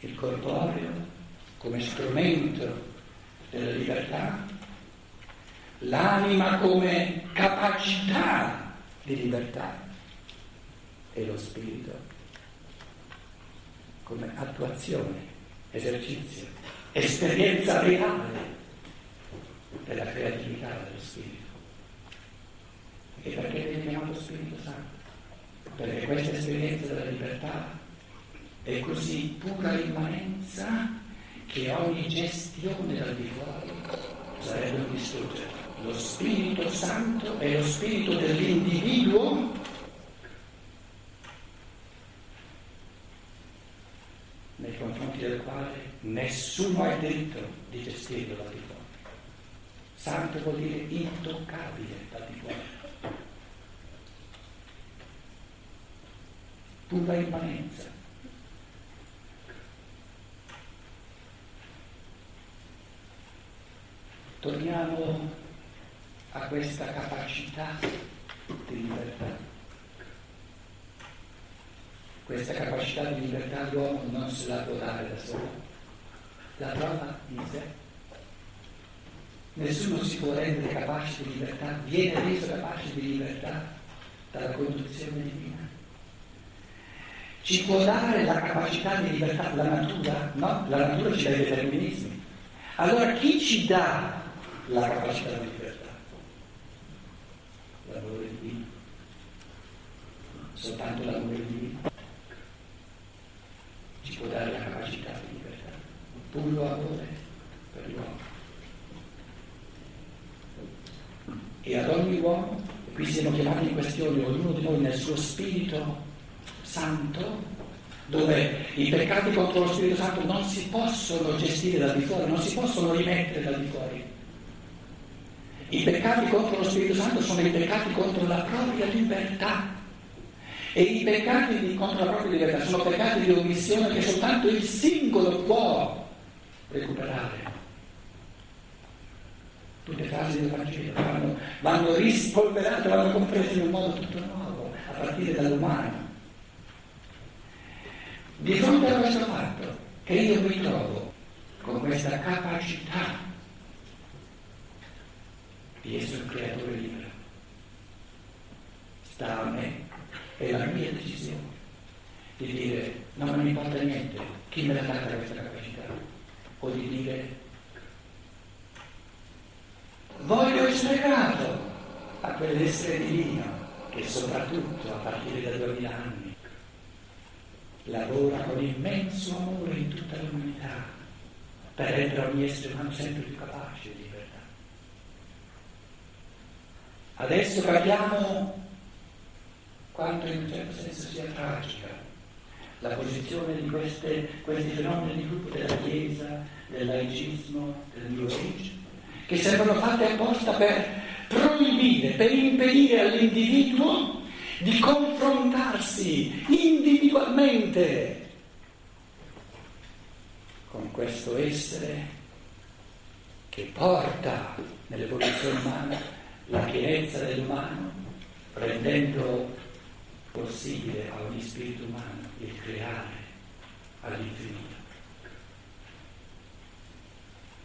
il corporeo come strumento della libertà, l'anima come capacità di libertà e lo spirito come attuazione, esercizio, esperienza reale della creatività dello spirito. E perché viene chiamato Spirito Santo? Perché questa esperienza della libertà è così pura immanenza che ogni gestione dal di fuori sarebbe un distruggere. Lo Spirito Santo è lo spirito dell'individuo nei confronti del quale nessuno ha il diritto di gestirlo dal di fuori. Santo vuol dire intoccabile dal di fuori. Pura immanenza. Torniamo a questa capacità di libertà. Questa capacità di libertà l'uomo non se la può dare da solo, la trova in sé. Nessuno si può rendere capace di libertà, viene reso capace di libertà dalla conduzione divina. Ci può dare la capacità di libertà la natura? No, la natura ci dà i determinismi. Allora chi ci dà la capacità di libertà. L'amore divino. Soltanto l'amore divino ci può dare la capacità di libertà. Puro amore per l'uomo. E ad ogni uomo, qui siamo chiamati in questione, ognuno di noi nel suo spirito santo, dove i peccati contro lo Spirito Santo non si possono gestire da di fuori, non si possono rimettere da di fuori i peccati contro lo Spirito Santo sono i peccati contro la propria libertà. E i peccati di, contro la propria libertà sono peccati di omissione che soltanto il singolo può recuperare. Tutte le frasi del Vangelo vanno, vanno rispolverate, vanno comprese in un modo tutto nuovo, a partire dall'umano. Di fronte a questo fatto, che io mi trovo con questa capacità essere un creatore libero. Sta a me, è la mia decisione di dire non mi importa niente chi me l'ha data questa capacità, o di dire voglio essere grato a quell'essere divino che soprattutto a partire da duemila anni lavora con immenso amore in tutta l'umanità per rendere ogni essere umano sempre più capace di libertà. Adesso capiamo quanto in un certo senso sia tragica la posizione di queste, questi fenomeni di gruppo della Chiesa, del laicismo, del New Age, che sembrano fatte apposta per proibire, per impedire all'individuo di confrontarsi individualmente con questo essere che porta nell'evoluzione umana la pienezza dell'umano, rendendo possibile a ogni spirito umano il creare all'infinito.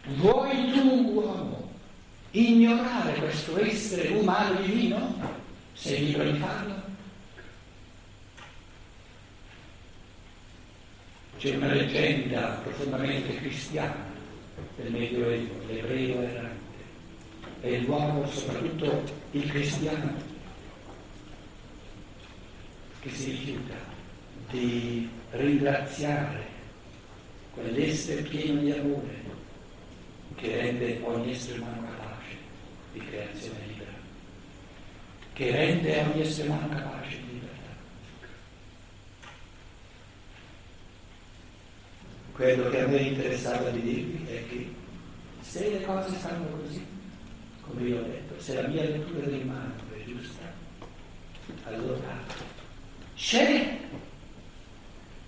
Vuoi tu, uomo, ignorare questo essere umano divino? Sei libero di farlo? C'è una leggenda profondamente cristiana del Medioevo, l'ebreo errante e l'uomo, soprattutto il cristiano, che si rifiuta di ringraziare quell'essere pieno di amore che rende ogni essere umano capace di creazione libera, che rende ogni essere umano capace di libertà. Quello che a me interessava di dirvi è che se le cose stanno così, come io ho detto, se la mia lettura del manto è giusta, allora c'è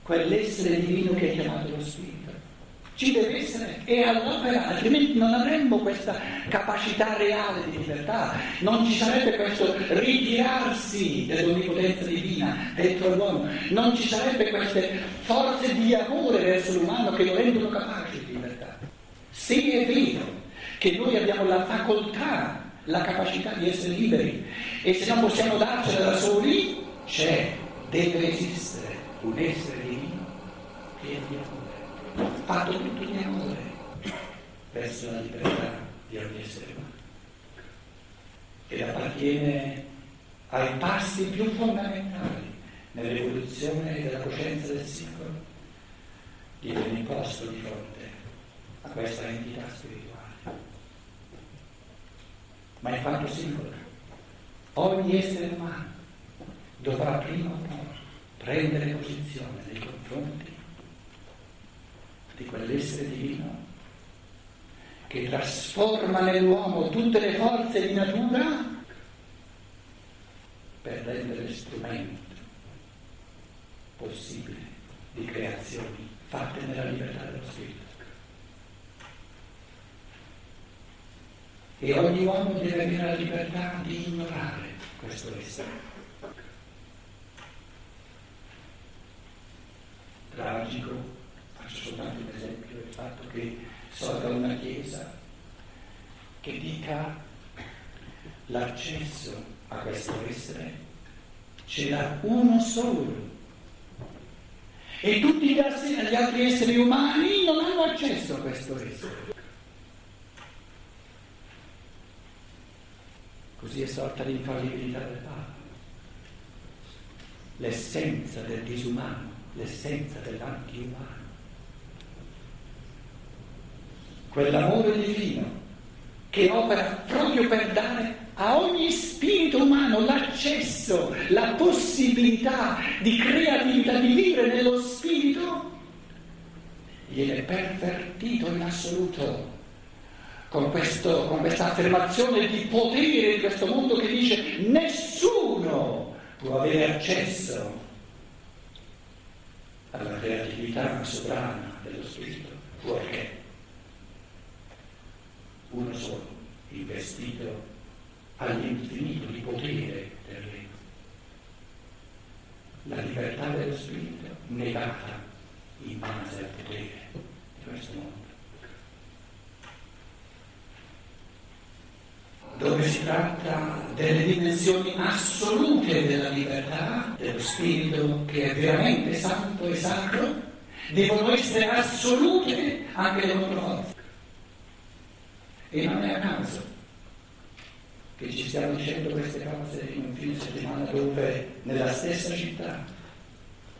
quell'essere divino che è chiamato lo Spirito, ci deve essere, è all'opera, altrimenti non avremmo questa capacità reale di libertà, non ci sarebbe questo ritirarsi dell'onnipotenza divina dentro l'uomo, non ci sarebbe queste forze di amore verso l'umano che lo rendono capace di libertà. Se è vero che noi abbiamo la facoltà, la capacità di essere liberi. E se non possiamo darcela da soli, c'è, deve esistere un essere divino che è di amore. Fatto tutto di amore verso la libertà di ogni essere umano. Ed appartiene ai passi più fondamentali nell'evoluzione della coscienza del singolo di un imposto di fronte a questa entità spirituale. Ma in quanto singolo, ogni essere umano dovrà prima o poi prendere posizione nei confronti di quell'essere divino che trasforma nell'uomo tutte le forze di natura per rendere strumento possibile di creazioni fatte nella libertà dello spirito. E ogni uomo deve avere la libertà di ignorare questo essere. Tragico Faccio soltanto un esempio del fatto che sorga una chiesa che dica l'accesso a questo essere ce l'ha uno solo. E tutti gli altri esseri umani non hanno accesso a questo essere. Così è sorta l'infallibilità del Papa. L'essenza del disumano, l'essenza dell'antiumano. quell'amore divino che opera proprio per dare a ogni spirito umano l'accesso, la possibilità di creatività, di vivere nello spirito, viene pervertito in assoluto con, questo, con questa affermazione di potere in questo mondo che dice nessuno può avere accesso alla creatività sovrana dello spirito, fuorché uno solo, investito all'infinito di potere Re. La libertà dello spirito negata in base al potere di questo mondo. Dove si tratta delle dimensioni assolute della libertà, dello spirito che è veramente santo e sacro, devono essere assolute anche le loro forze. E non è a caso che ci stiamo dicendo queste cose in un fine settimana dove nella stessa città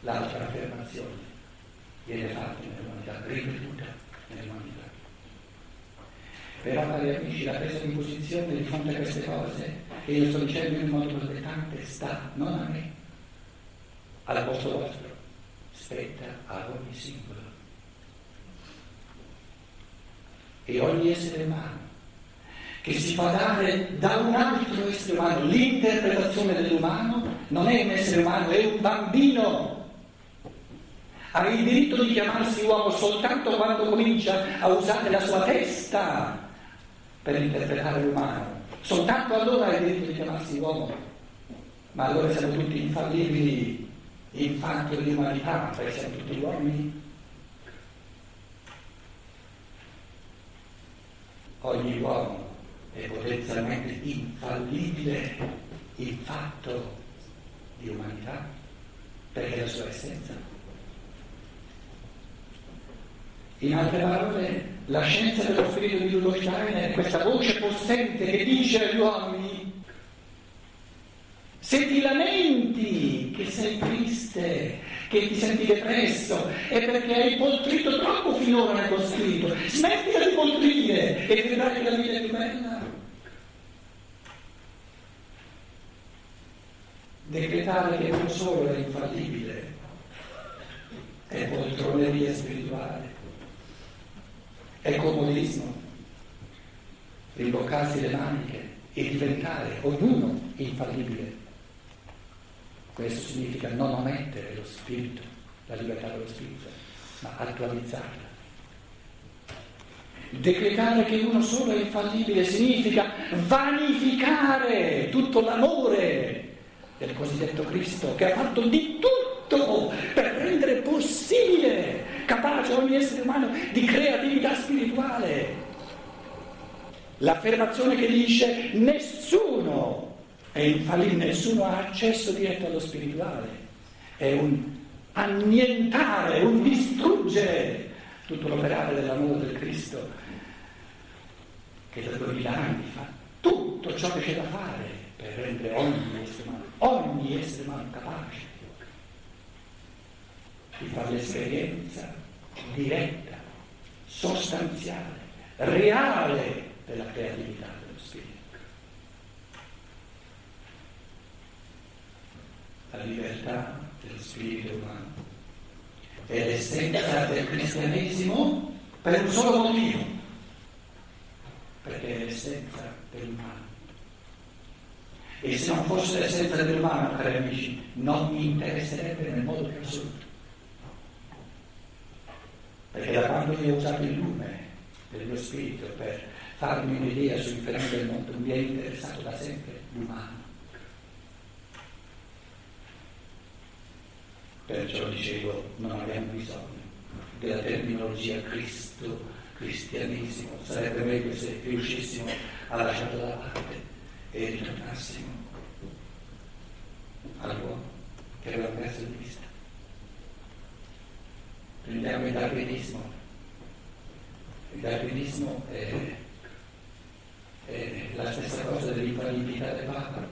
l'altra affermazione viene fatta nell'umanità, ripetuta nell'umanità. Però, cari amici, la presa di posizione di fronte a queste cose, che io sto dicendo in modo protettante, sta non a me, al posto vostro, spetta a ogni singolo e ogni essere umano che si fa dare da un altro essere umano. L'interpretazione dell'umano non è un essere umano, è un bambino. Ha il diritto di chiamarsi uomo soltanto quando comincia a usare la sua testa per interpretare l'umano. Soltanto allora ha il diritto di chiamarsi uomo. Ma allora siamo tutti infallibili in fatto di umanità, perché siamo tutti uomini. ogni uomo è potenzialmente infallibile in fatto di umanità perché è la sua essenza. In altre parole, la scienza dello spirito di Rudolf Steiner è questa voce possente che dice agli uomini se ti lamenti che sei triste, che ti senti depresso, è perché hai poltrito troppo finora nel tuo spirito. Smettila di poltrire e vedrai che la vita è più bella. Decretare che uno solo è infallibile è poltroneria spirituale, è comodismo, rimboccarsi le maniche e diventare ognuno infallibile. Questo significa non omettere lo spirito, la libertà dello spirito, ma attualizzarla Decretare che uno solo è infallibile significa vanificare tutto l'amore del cosiddetto Cristo che ha fatto di tutto per rendere possibile, capace ogni essere umano di creatività spirituale. L'affermazione che dice nessuno è infallibile, nessuno ha accesso diretto allo spirituale, è un annientare, un distruggere tutto l'operare dell'amore del Cristo che da duemila anni fa tutto ciò che c'è da fare per rendere ogni essere umano, ogni essere umano capace di fare l'esperienza diretta, sostanziale, reale della creatività dello spirito. La libertà dello spirito umano è l'essenza del cristianesimo per un solo motivo, perché è l'essenza dell'umano. E se non fosse l'essenza dell'umano, cari amici, non mi interesserebbe nel modo più assoluto. Perché da quando io ho usato il lume del mio spirito per farmi un'idea sui del mondo, mi è interessato da sempre l'umano. Perciò dicevo, non abbiamo bisogno della terminologia Cristo, cristianesimo, sarebbe meglio se riuscissimo a lasciarla da parte e ritornassimo all'uomo che aveva perso di vista. Prendiamo il darwinismo. Il darwinismo è, è la stessa cosa dell'infallibilità del Papa.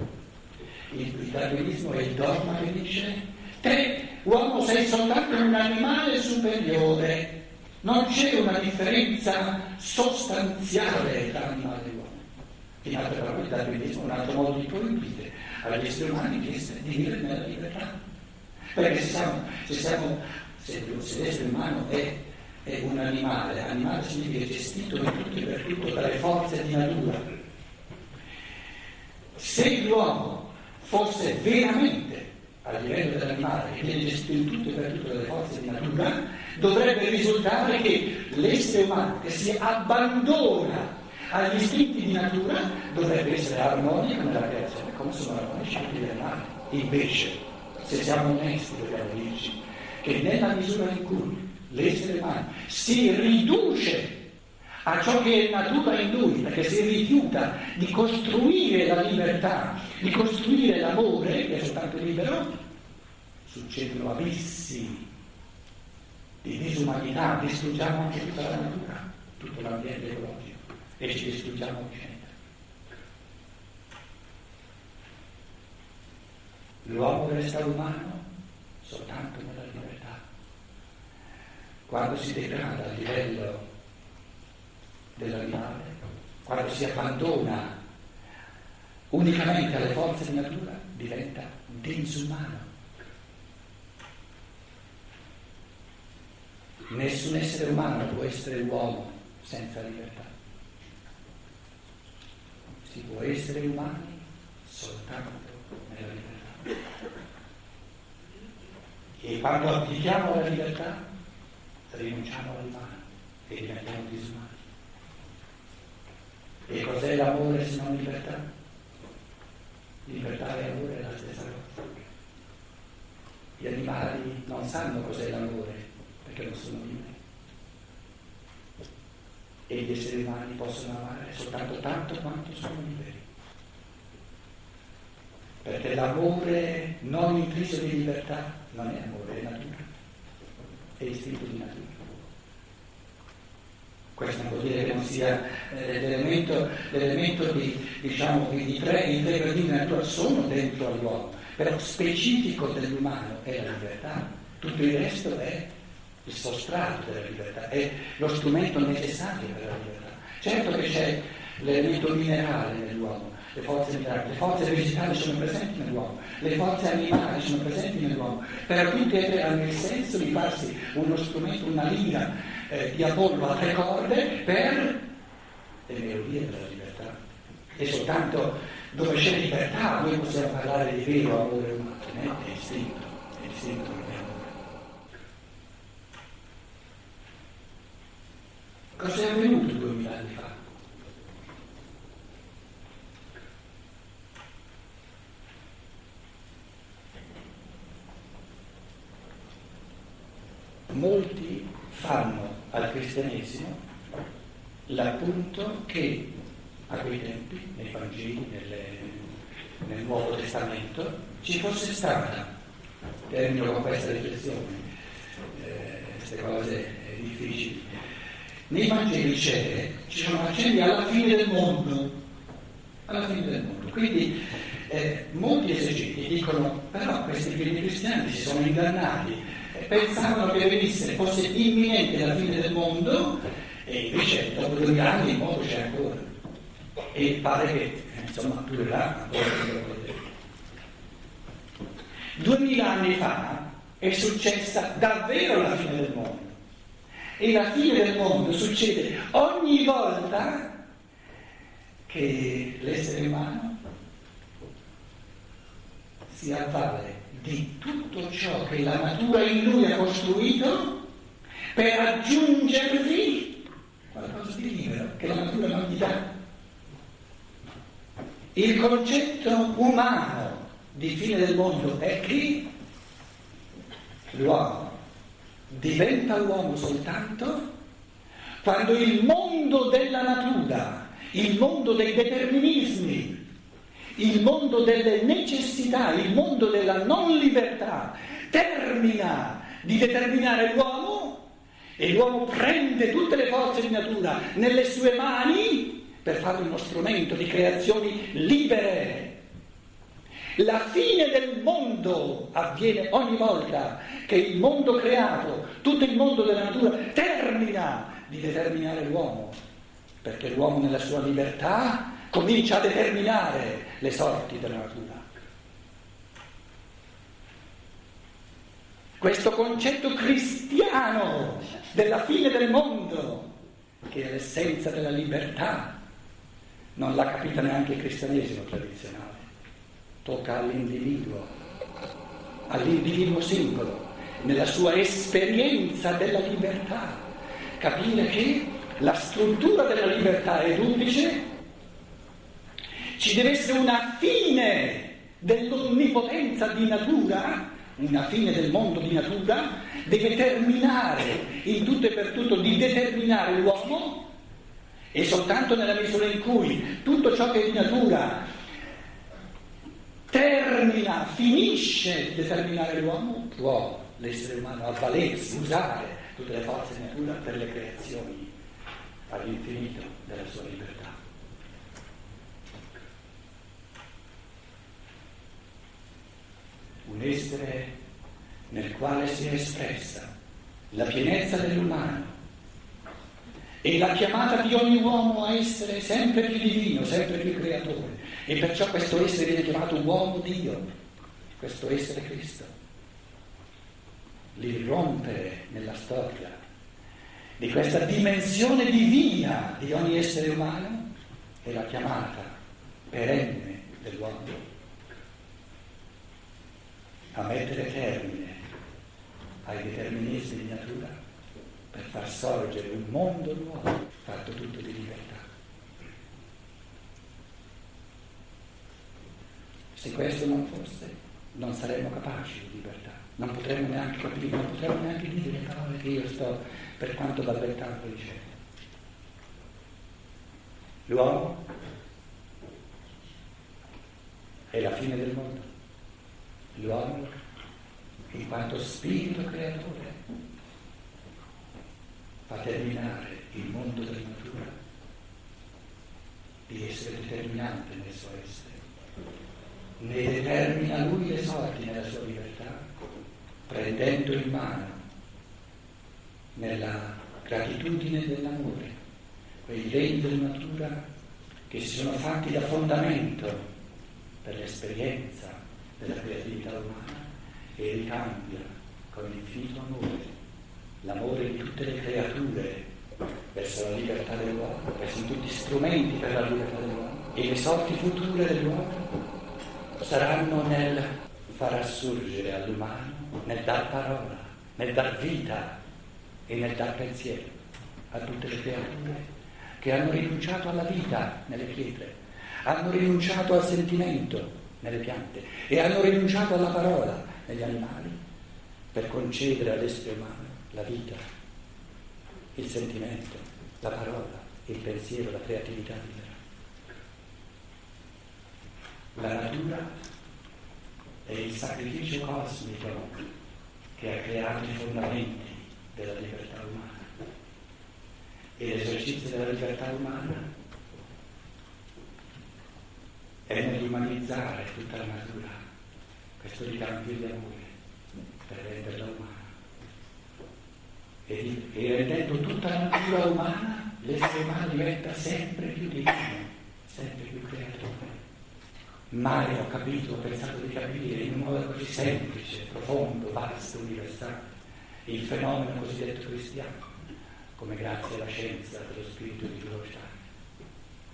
Il, il darwinismo è il dogma che dice te uomo sei soltanto un animale superiore, non c'è una differenza sostanziale tra animale e uomo. In altre parole, il darwinismo è un altro modo di proibire agli esseri umani di vivere nella libertà. Perché se, siamo, se, siamo, se, se l'essere umano è, è, un animale, animale significa gestito in tutto e per tutto dalle forze di natura. Se l'uomo fosse veramente a livello dell'animale che viene gestito in tutto e per tutto dalle forze di natura, dovrebbe risultare che l'essere umano che si abbandona agli istinti di natura dovrebbe essere armonico nella creazione, come sono armonici tutti gli animali. Invece, se siamo onesti, dobbiamo dirci che nella misura in cui l'essere umano si riduce a ciò che è natura in lui, perché si rifiuta di costruire la libertà, di costruire l'amore, che è soltanto libero, succedono abissi di disumanità, distruggiamo anche tutta la natura, tutto l'ambiente ecologico e ci distruggiamo vicenda. L'uomo resta umano soltanto libertà. Quando si degrada a livello dell'animale, quando si abbandona unicamente alle forze di natura, diventa disumano. Nessun essere umano può essere uomo senza libertà. Si può essere umani soltanto nella libertà. E quando abdichiamo la libertà, rinunciamo all'umano e diventiamo disumani. E cos'è l'amore se non libertà? Libertà e amore è la stessa cosa. Gli animali non sanno cos'è l'amore perché non sono liberi. E gli esseri umani possono amare soltanto tanto quanto sono liberi. Perché l'amore non intriso di libertà non è amore, è natura, è istinto di natura. Questo non vuol dire che non sia eh, l'elemento, l'elemento di, diciamo, di tre, i tre gradini di natura sono dentro all'uomo, però specifico dell'umano è la libertà, tutto il resto è il sostrato della libertà, è lo strumento necessario per la libertà. Certo che c'è l'elemento minerale nell'uomo, le forze minerali, le forze vegetali sono presenti nell'uomo, le forze animali sono presenti nell'uomo, però tutte e tre hanno il senso di farsi uno strumento, una lira eh, di Apollo a tre corde per le melodie della libertà. E soltanto dove c'è libertà noi possiamo parlare di vero amore umano, è istinto, è istinto che Cosa è avvenuto duemila anni fa? Molti fanno al cristianesimo l'appunto che a quei tempi, nei Vangeli, nel Nuovo Testamento, ci fosse stata, termino con questa riflessione, eh, queste cose difficili, nei Vangeli c'è, ci sono accenni alla fine del mondo, alla fine del mondo. Quindi molti esegeti dicono, però questi primi cristiani si sono ingannati, pensavano che venisse, fosse imminente la fine del mondo e invece dopo due anni il mondo c'è ancora e pare che insomma durerà ancora. Duemila anni fa è successa davvero la fine del mondo e la fine del mondo succede ogni volta che l'essere umano si avvale di tutto ciò che la natura in lui ha costruito per aggiungervi qualcosa di libero che la natura non gli dà. Il concetto umano di fine del mondo è che l'uomo diventa uomo soltanto quando il mondo della natura, il mondo dei determinismi, il mondo delle necessità, il mondo della non libertà termina di determinare l'uomo e l'uomo prende tutte le forze di natura nelle sue mani per fare uno strumento di creazioni libere. La fine del mondo avviene ogni volta che il mondo creato, tutto il mondo della natura, termina di determinare l'uomo, perché l'uomo nella sua libertà comincia a determinare le sorti della natura. Questo concetto cristiano della fine del mondo, che è l'essenza della libertà, non l'ha capita neanche il cristianesimo tradizionale. Tocca all'individuo, all'individuo singolo, nella sua esperienza della libertà, capire che la struttura della libertà è duplice ci deve essere una fine dell'onnipotenza di natura, una fine del mondo di natura, deve terminare in tutto e per tutto di determinare l'uomo e soltanto nella misura in cui tutto ciò che è di natura termina, finisce di determinare l'uomo, può l'essere umano avvalersi, usare tutte le forze di natura per le creazioni all'infinito della sua libertà. Un essere nel quale si è espressa la pienezza dell'umano e la chiamata di ogni uomo a essere sempre più divino, sempre più creatore. E perciò questo essere viene chiamato uomo Dio, questo essere Cristo. L'irrompere nella storia di questa dimensione divina di ogni essere umano è la chiamata perenne dell'uomo a mettere termine ai determinismi di natura per far sorgere un mondo nuovo fatto tutto di libertà. Se questo non fosse, non saremmo capaci di libertà, non potremmo neanche capire, non potremmo neanche dire le parole che io sto per quanto balbettando dicendo. L'uomo è la fine del mondo l'uomo in quanto spirito creatore fa terminare il mondo della natura di essere determinante nel suo essere. Ne determina lui le sorti nella sua libertà, prendendo in mano nella gratitudine dell'amore quei legni della natura che si sono fatti da fondamento per l'esperienza della creatività umana e ricambia con infinito amore l'amore di tutte le creature verso la libertà dell'uomo, sono tutti strumenti per la libertà dell'uomo. E le sorti future dell'uomo saranno nel far assurgere all'umano, nel dar parola, nel dar vita e nel dar pensiero a tutte le creature che hanno rinunciato alla vita nelle pietre, hanno rinunciato al sentimento nelle piante e hanno rinunciato alla parola negli animali per concedere all'essere umano la vita, il sentimento, la parola, il pensiero, la creatività libera. La natura è il sacrificio cosmico che ha creato i fondamenti della libertà umana e l'esercizio della libertà umana è nell'umanizzare tutta la natura, questo ricambio di amore per renderla umana. E, e rendendo tutta la natura umana, l'essere umano diventa sempre più divino, sempre più creatore. Mai ho capito, ho pensato di capire in un modo così semplice, profondo, vasto, universale, il fenomeno cosiddetto cristiano, come grazie alla scienza dello spirito di Giulio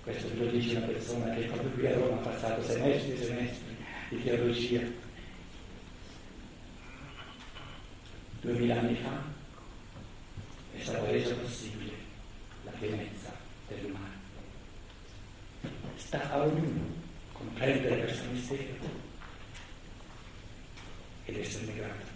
questo lo dice una persona che proprio qui a Roma ha passato semestri e semestri di teologia. Duemila anni fa è stato reso possibile la pienezza dell'umano. Sta a ognuno comprendere questo mistero ed esserne grato.